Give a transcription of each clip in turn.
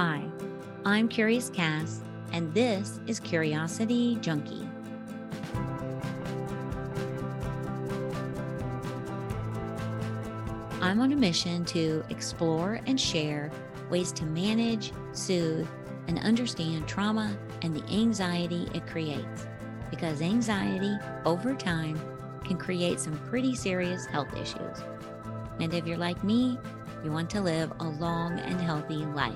Hi, I'm Curious Cass, and this is Curiosity Junkie. I'm on a mission to explore and share ways to manage, soothe, and understand trauma and the anxiety it creates. Because anxiety, over time, can create some pretty serious health issues. And if you're like me, you want to live a long and healthy life.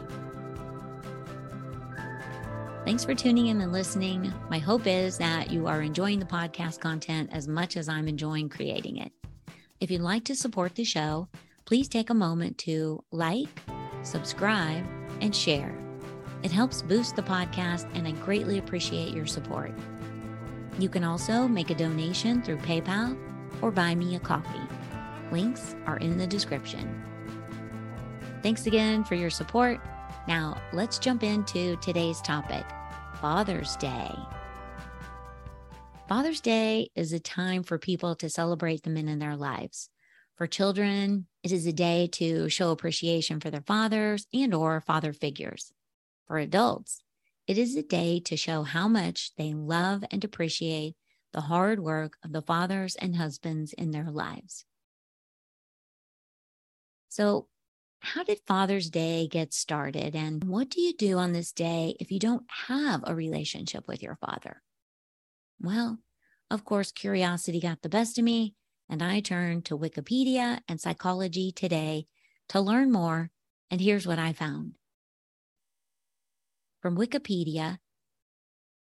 Thanks for tuning in and listening. My hope is that you are enjoying the podcast content as much as I'm enjoying creating it. If you'd like to support the show, please take a moment to like, subscribe, and share. It helps boost the podcast, and I greatly appreciate your support. You can also make a donation through PayPal or buy me a coffee. Links are in the description. Thanks again for your support. Now, let's jump into today's topic Father's Day. Father's Day is a time for people to celebrate the men in their lives. For children, it is a day to show appreciation for their fathers and or father figures. For adults, it is a day to show how much they love and appreciate the hard work of the fathers and husbands in their lives. So, how did Father's Day get started? And what do you do on this day if you don't have a relationship with your father? Well, of course, curiosity got the best of me, and I turned to Wikipedia and Psychology Today to learn more. And here's what I found from Wikipedia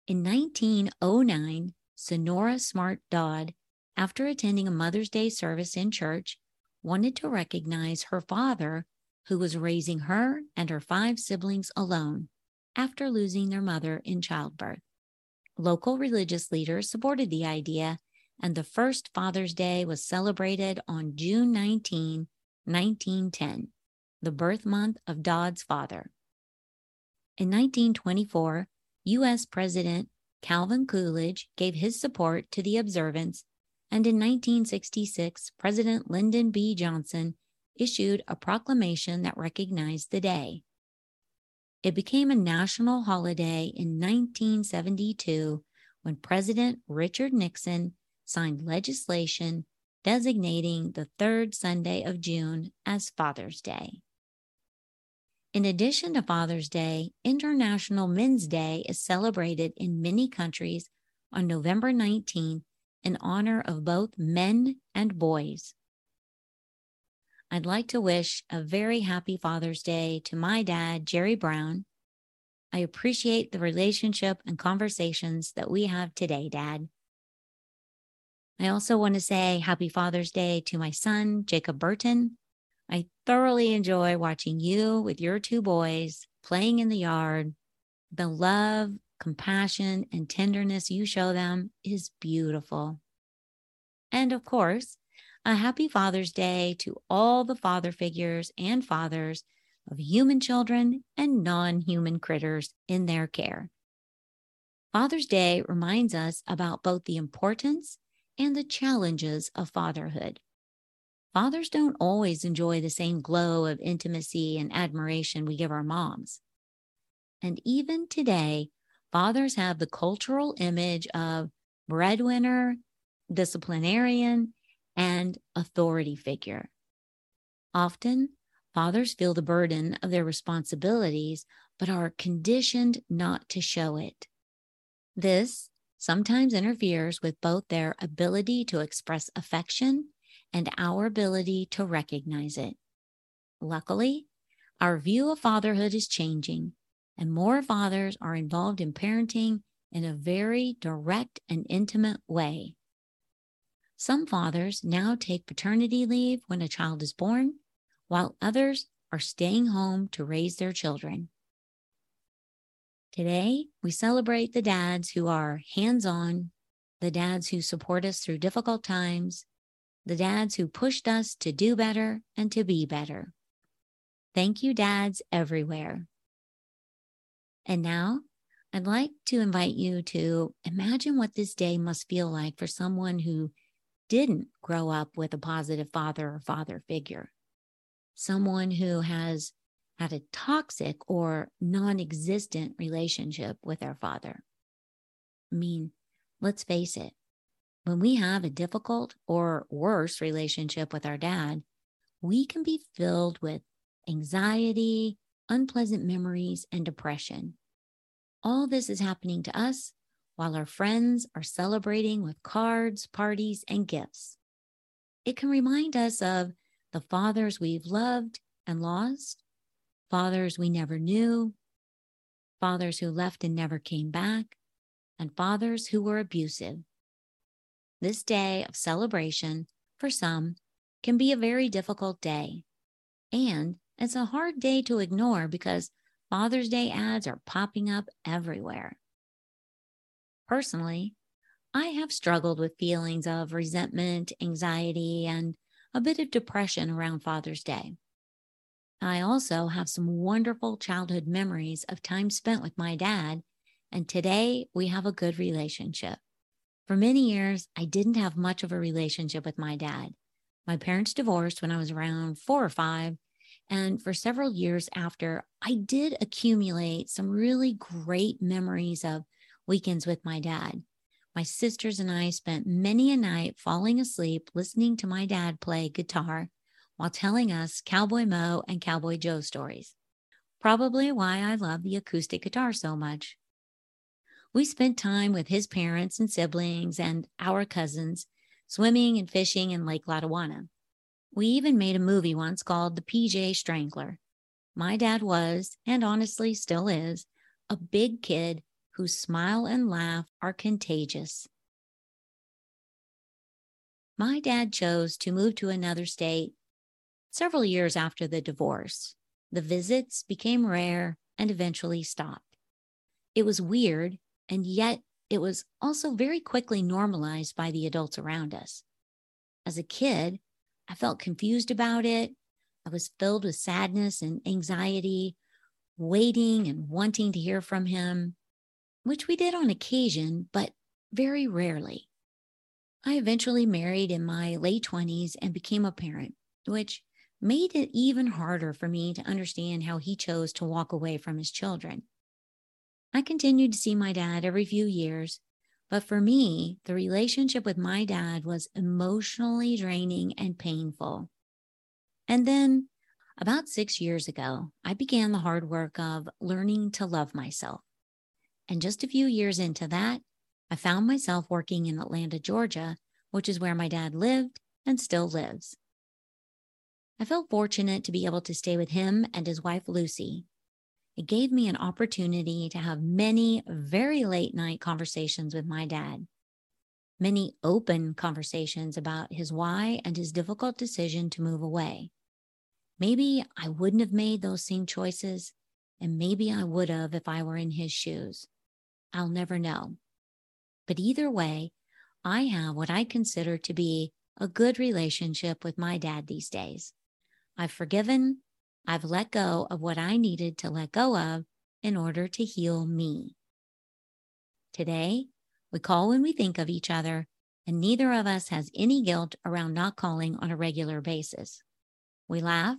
in 1909, Sonora Smart Dodd, after attending a Mother's Day service in church, wanted to recognize her father who was raising her and her five siblings alone after losing their mother in childbirth. Local religious leaders supported the idea, and the first Father's Day was celebrated on June 19, 1910, the birth month of Dodd's father. In 1924, U.S. President Calvin Coolidge gave his support to the observance, and in 1966, President Lyndon B. Johnson issued a proclamation that recognized the day. It became a national holiday in 1972 when President Richard Nixon signed legislation designating the third Sunday of June as Father's Day. In addition to Father's Day, International Men's Day is celebrated in many countries on November 19th in honor of both men and boys. I'd like to wish a very happy Father's Day to my dad, Jerry Brown. I appreciate the relationship and conversations that we have today, Dad. I also want to say happy Father's Day to my son, Jacob Burton. I thoroughly enjoy watching you with your two boys playing in the yard. The love, compassion, and tenderness you show them is beautiful. And of course, a happy Father's Day to all the father figures and fathers of human children and non human critters in their care. Father's Day reminds us about both the importance and the challenges of fatherhood. Fathers don't always enjoy the same glow of intimacy and admiration we give our moms. And even today, fathers have the cultural image of breadwinner, disciplinarian, and authority figure. Often, fathers feel the burden of their responsibilities, but are conditioned not to show it. This sometimes interferes with both their ability to express affection and our ability to recognize it. Luckily, our view of fatherhood is changing, and more fathers are involved in parenting in a very direct and intimate way. Some fathers now take paternity leave when a child is born, while others are staying home to raise their children. Today, we celebrate the dads who are hands on, the dads who support us through difficult times, the dads who pushed us to do better and to be better. Thank you, dads everywhere. And now, I'd like to invite you to imagine what this day must feel like for someone who didn't grow up with a positive father or father figure, someone who has had a toxic or non existent relationship with their father. I mean, let's face it, when we have a difficult or worse relationship with our dad, we can be filled with anxiety, unpleasant memories, and depression. All this is happening to us while our friends are celebrating with cards, parties, and gifts. It can remind us of the fathers we've loved and lost, fathers we never knew, fathers who left and never came back, and fathers who were abusive. This day of celebration, for some, can be a very difficult day. And it's a hard day to ignore because Father's Day ads are popping up everywhere. Personally, I have struggled with feelings of resentment, anxiety, and a bit of depression around Father's Day. I also have some wonderful childhood memories of time spent with my dad, and today we have a good relationship. For many years, I didn't have much of a relationship with my dad. My parents divorced when I was around four or five, and for several years after, I did accumulate some really great memories of weekends with my dad. My sisters and I spent many a night falling asleep listening to my dad play guitar while telling us Cowboy Mo and Cowboy Joe stories. Probably why I love the acoustic guitar so much. We spent time with his parents and siblings and our cousins, swimming and fishing in Lake Lotawana. We even made a movie once called The PJ Strangler. My dad was, and honestly still is, a big kid whose smile and laugh are contagious. My dad chose to move to another state several years after the divorce. The visits became rare and eventually stopped. It was weird, and yet it was also very quickly normalized by the adults around us. As a kid, I felt confused about it. I was filled with sadness and anxiety, waiting and wanting to hear from him, which we did on occasion, but very rarely. I eventually married in my late 20s and became a parent, which made it even harder for me to understand how he chose to walk away from his children. I continued to see my dad every few years, but for me, the relationship with my dad was emotionally draining and painful. And then, about six years ago, I began the hard work of learning to love myself. And just a few years into that, I found myself working in Atlanta, Georgia, which is where my dad lived and still lives. I felt fortunate to be able to stay with him and his wife, Lucy, it gave me an opportunity to have many very late night conversations with my dad, many open conversations about his why and his difficult decision to move away. Maybe I wouldn't have made those same choices, and maybe I would have if I were in his shoes. I'll never know. But either way, I have what I consider to be a good relationship with my dad these days. I've forgiven I've let go of what I needed to let go of in order to heal me. Today, we call when we think of each other, and neither of us has any guilt around not calling on a regular basis. We laugh,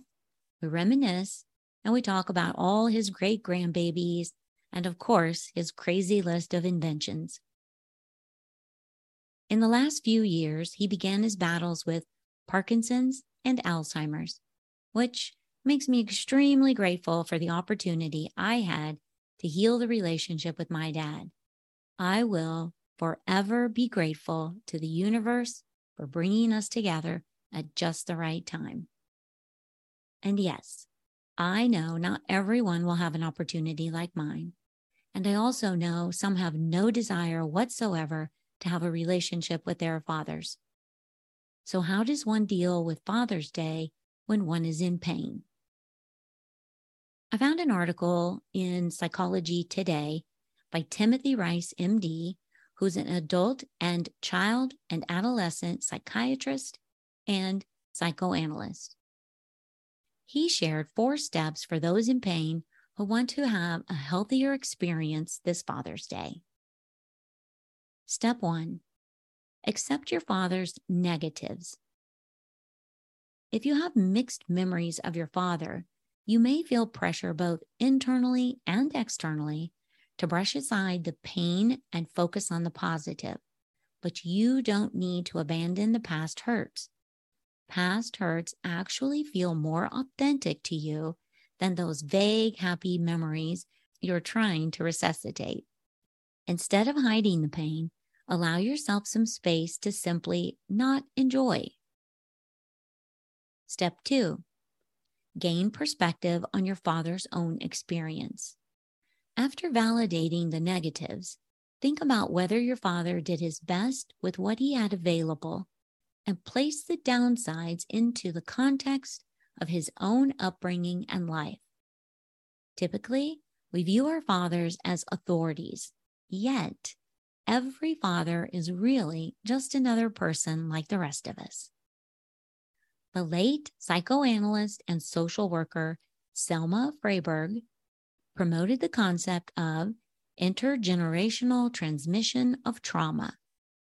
we reminisce, and we talk about all his great grandbabies and, of course, his crazy list of inventions. In the last few years, he began his battles with Parkinson's and Alzheimer's, which makes me extremely grateful for the opportunity I had to heal the relationship with my dad. I will forever be grateful to the universe for bringing us together at just the right time. And yes, I know not everyone will have an opportunity like mine. And I also know some have no desire whatsoever to have a relationship with their fathers. So, how does one deal with Father's Day when one is in pain? I found an article in Psychology Today by Timothy Rice, MD, who's an adult and child and adolescent psychiatrist and psychoanalyst. He shared four steps for those in pain who want to have a healthier experience this Father's Day. Step one accept your father's negatives. If you have mixed memories of your father, You may feel pressure both internally and externally to brush aside the pain and focus on the positive, but you don't need to abandon the past hurts. Past hurts actually feel more authentic to you than those vague, happy memories you're trying to resuscitate. Instead of hiding the pain, allow yourself some space to simply not enjoy. Step two, gain perspective on your father's own experience. After validating the negatives, think about whether your father did his best with what he had available and place the downsides into the context of his own upbringing and life. Typically, we view our fathers as authorities, yet, every father is really just another person like the rest of us. The late psychoanalyst and social worker Selma Fraiberg promoted the concept of intergenerational transmission of trauma,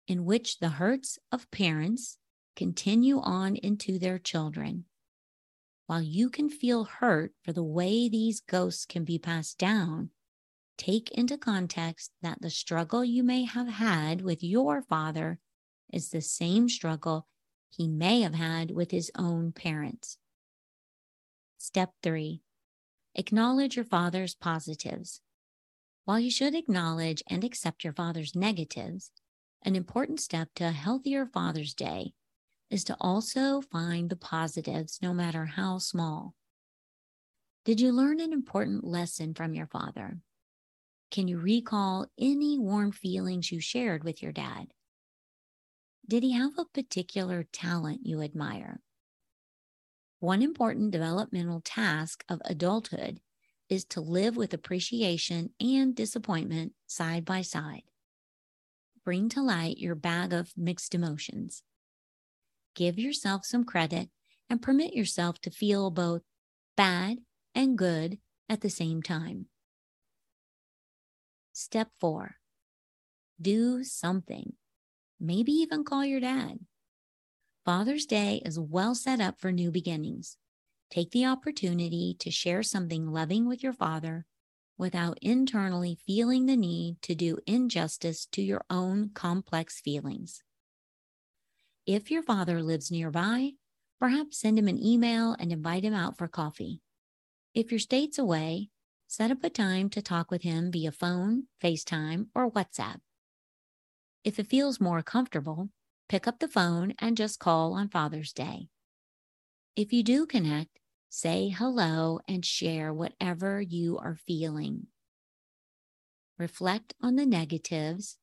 in which the hurts of parents continue on into their children while you can feel hurt for the way these ghosts can be passed down, take into context that the struggle you may have had with your father is the same struggle he may have had with his own parents. Step three, acknowledge your father's positives. While you should acknowledge and accept your father's negatives, an important step to a healthier Father's Day is to also find the positives, no matter how small. Did you learn an important lesson from your father? Can you recall any warm feelings you shared with your dad? Did he have a particular talent you admire? One important developmental task of adulthood is to live with appreciation and disappointment side by side. Bring to light your bag of mixed emotions give yourself some credit and permit yourself to feel both bad and good at the same time. Step four, do something. Maybe even call your dad. Father's Day is well set up for new beginnings. Take the opportunity to share something loving with your father without internally feeling the need to do injustice to your own complex feelings. If your father lives nearby, perhaps send him an email and invite him out for coffee. If your state's away, set up a time to talk with him via phone, FaceTime, or WhatsApp. If it feels more comfortable, pick up the phone and just call on Father's Day. If you do connect, say hello and share whatever you are feeling. Reflect on the negatives.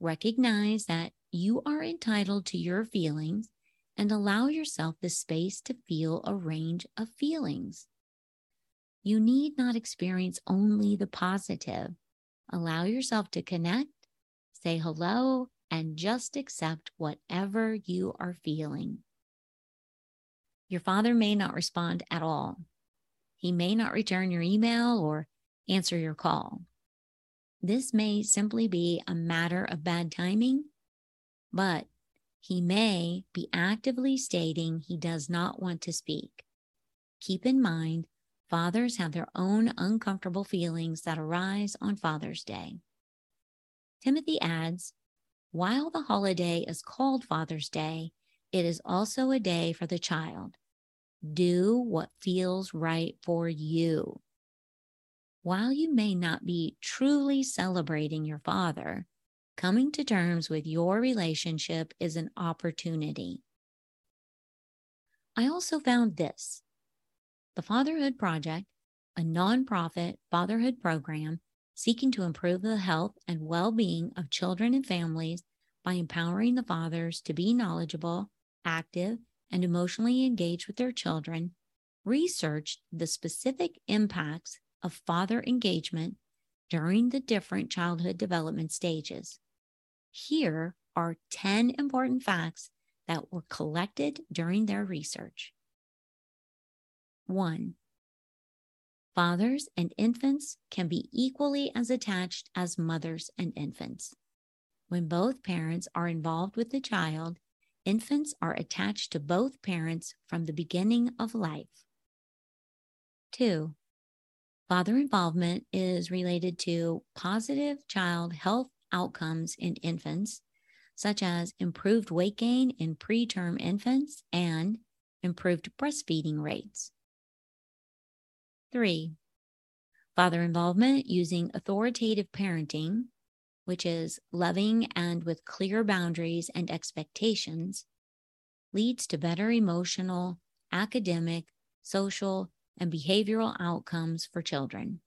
Recognize that you are entitled to your feelings and allow yourself the space to feel a range of feelings. You need not experience only the positive. Allow yourself to connect, say hello, and just accept whatever you are feeling. Your father may not respond at all. He may not return your email or answer your call. This may simply be a matter of bad timing but he may be actively stating he does not want to speak. Keep in mind, fathers have their own uncomfortable feelings that arise on Father's Day. Timothy adds, while the holiday is called Father's Day, it is also a day for the child. Do what feels right for you. While you may not be truly celebrating your father, coming to terms with your relationship is an opportunity. I also found this the Fatherhood Project, a nonprofit fatherhood program seeking to improve the health and well being of children and families by empowering the fathers to be knowledgeable, active, and emotionally engaged with their children, researched the specific impacts of father engagement during the different childhood development stages. Here are 10 important facts that were collected during their research. One, fathers and infants can be equally as attached as mothers and infants. When both parents are involved with the child, infants are attached to both parents from the beginning of life. Two, father involvement is related to positive child health outcomes in infants, such as improved weight gain in preterm infants and improved breastfeeding rates. Three, father involvement using authoritative parenting, which is loving and with clear boundaries and expectations, leads to better emotional, academic, social, and behavioral outcomes for children.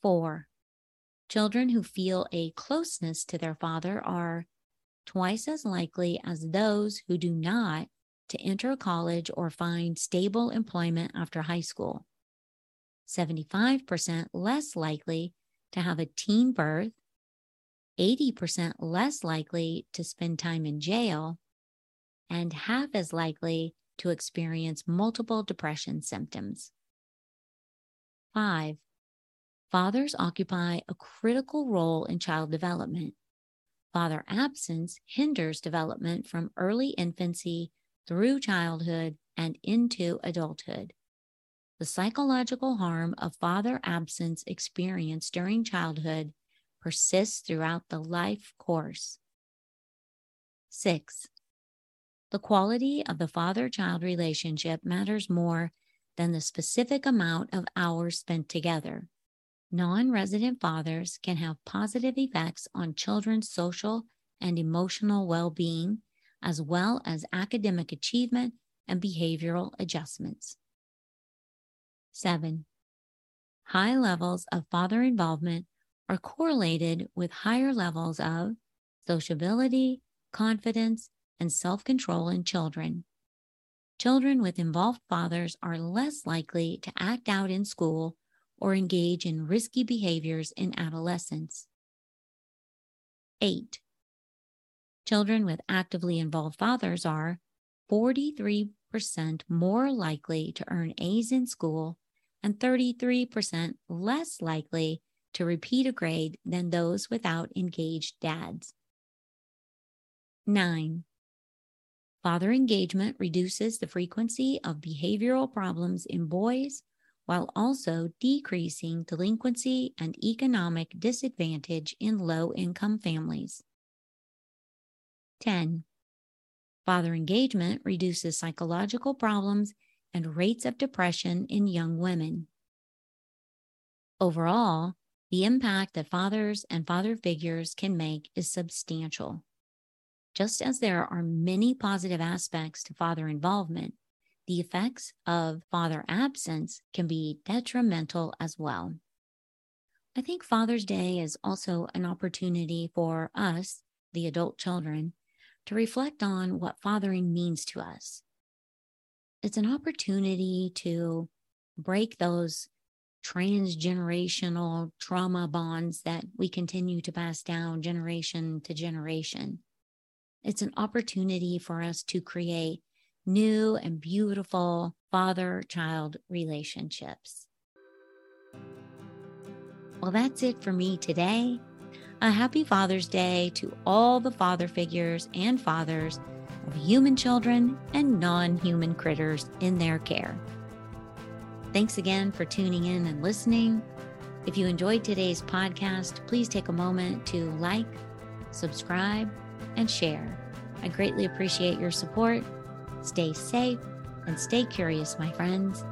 Four, children who feel a closeness to their father are twice as likely as those who do not to enter college or find stable employment after high school. 75% less likely to have a teen birth, 80% less likely to spend time in jail, and half as likely to experience multiple depression symptoms. Five, fathers occupy a critical role in child development. Father absence hinders development from early infancy through childhood and into adulthood. The psychological harm of father absence experienced during childhood persists throughout the life course. Six, the quality of the father child relationship matters more than the specific amount of hours spent together. Non resident fathers can have positive effects on children's social and emotional well being, as well as academic achievement and behavioral adjustments. Seven, high levels of father involvement are correlated with higher levels of sociability, confidence, and self control in children. Children with involved fathers are less likely to act out in school or engage in risky behaviors in adolescence. 8. Children with actively involved fathers are 43% more likely to earn A's in school and 33% less likely to repeat a grade than those without engaged dads. 9. Father engagement reduces the frequency of behavioral problems in boys while also decreasing delinquency and economic disadvantage in low income families. 10. Father engagement reduces psychological problems and rates of depression in young women. Overall, the impact that fathers and father figures can make is substantial. Just as there are many positive aspects to father involvement, the effects of father absence can be detrimental as well. I think Father's Day is also an opportunity for us, the adult children, to reflect on what fathering means to us. It's an opportunity to break those transgenerational trauma bonds that we continue to pass down generation to generation it's an opportunity for us to create new and beautiful father child relationships. Well, that's it for me today. A happy Father's Day to all the father figures and fathers of human children and non human critters in their care. Thanks again for tuning in and listening. If you enjoyed today's podcast, please take a moment to like, subscribe, and share. I greatly appreciate your support. Stay safe and stay curious, my friends.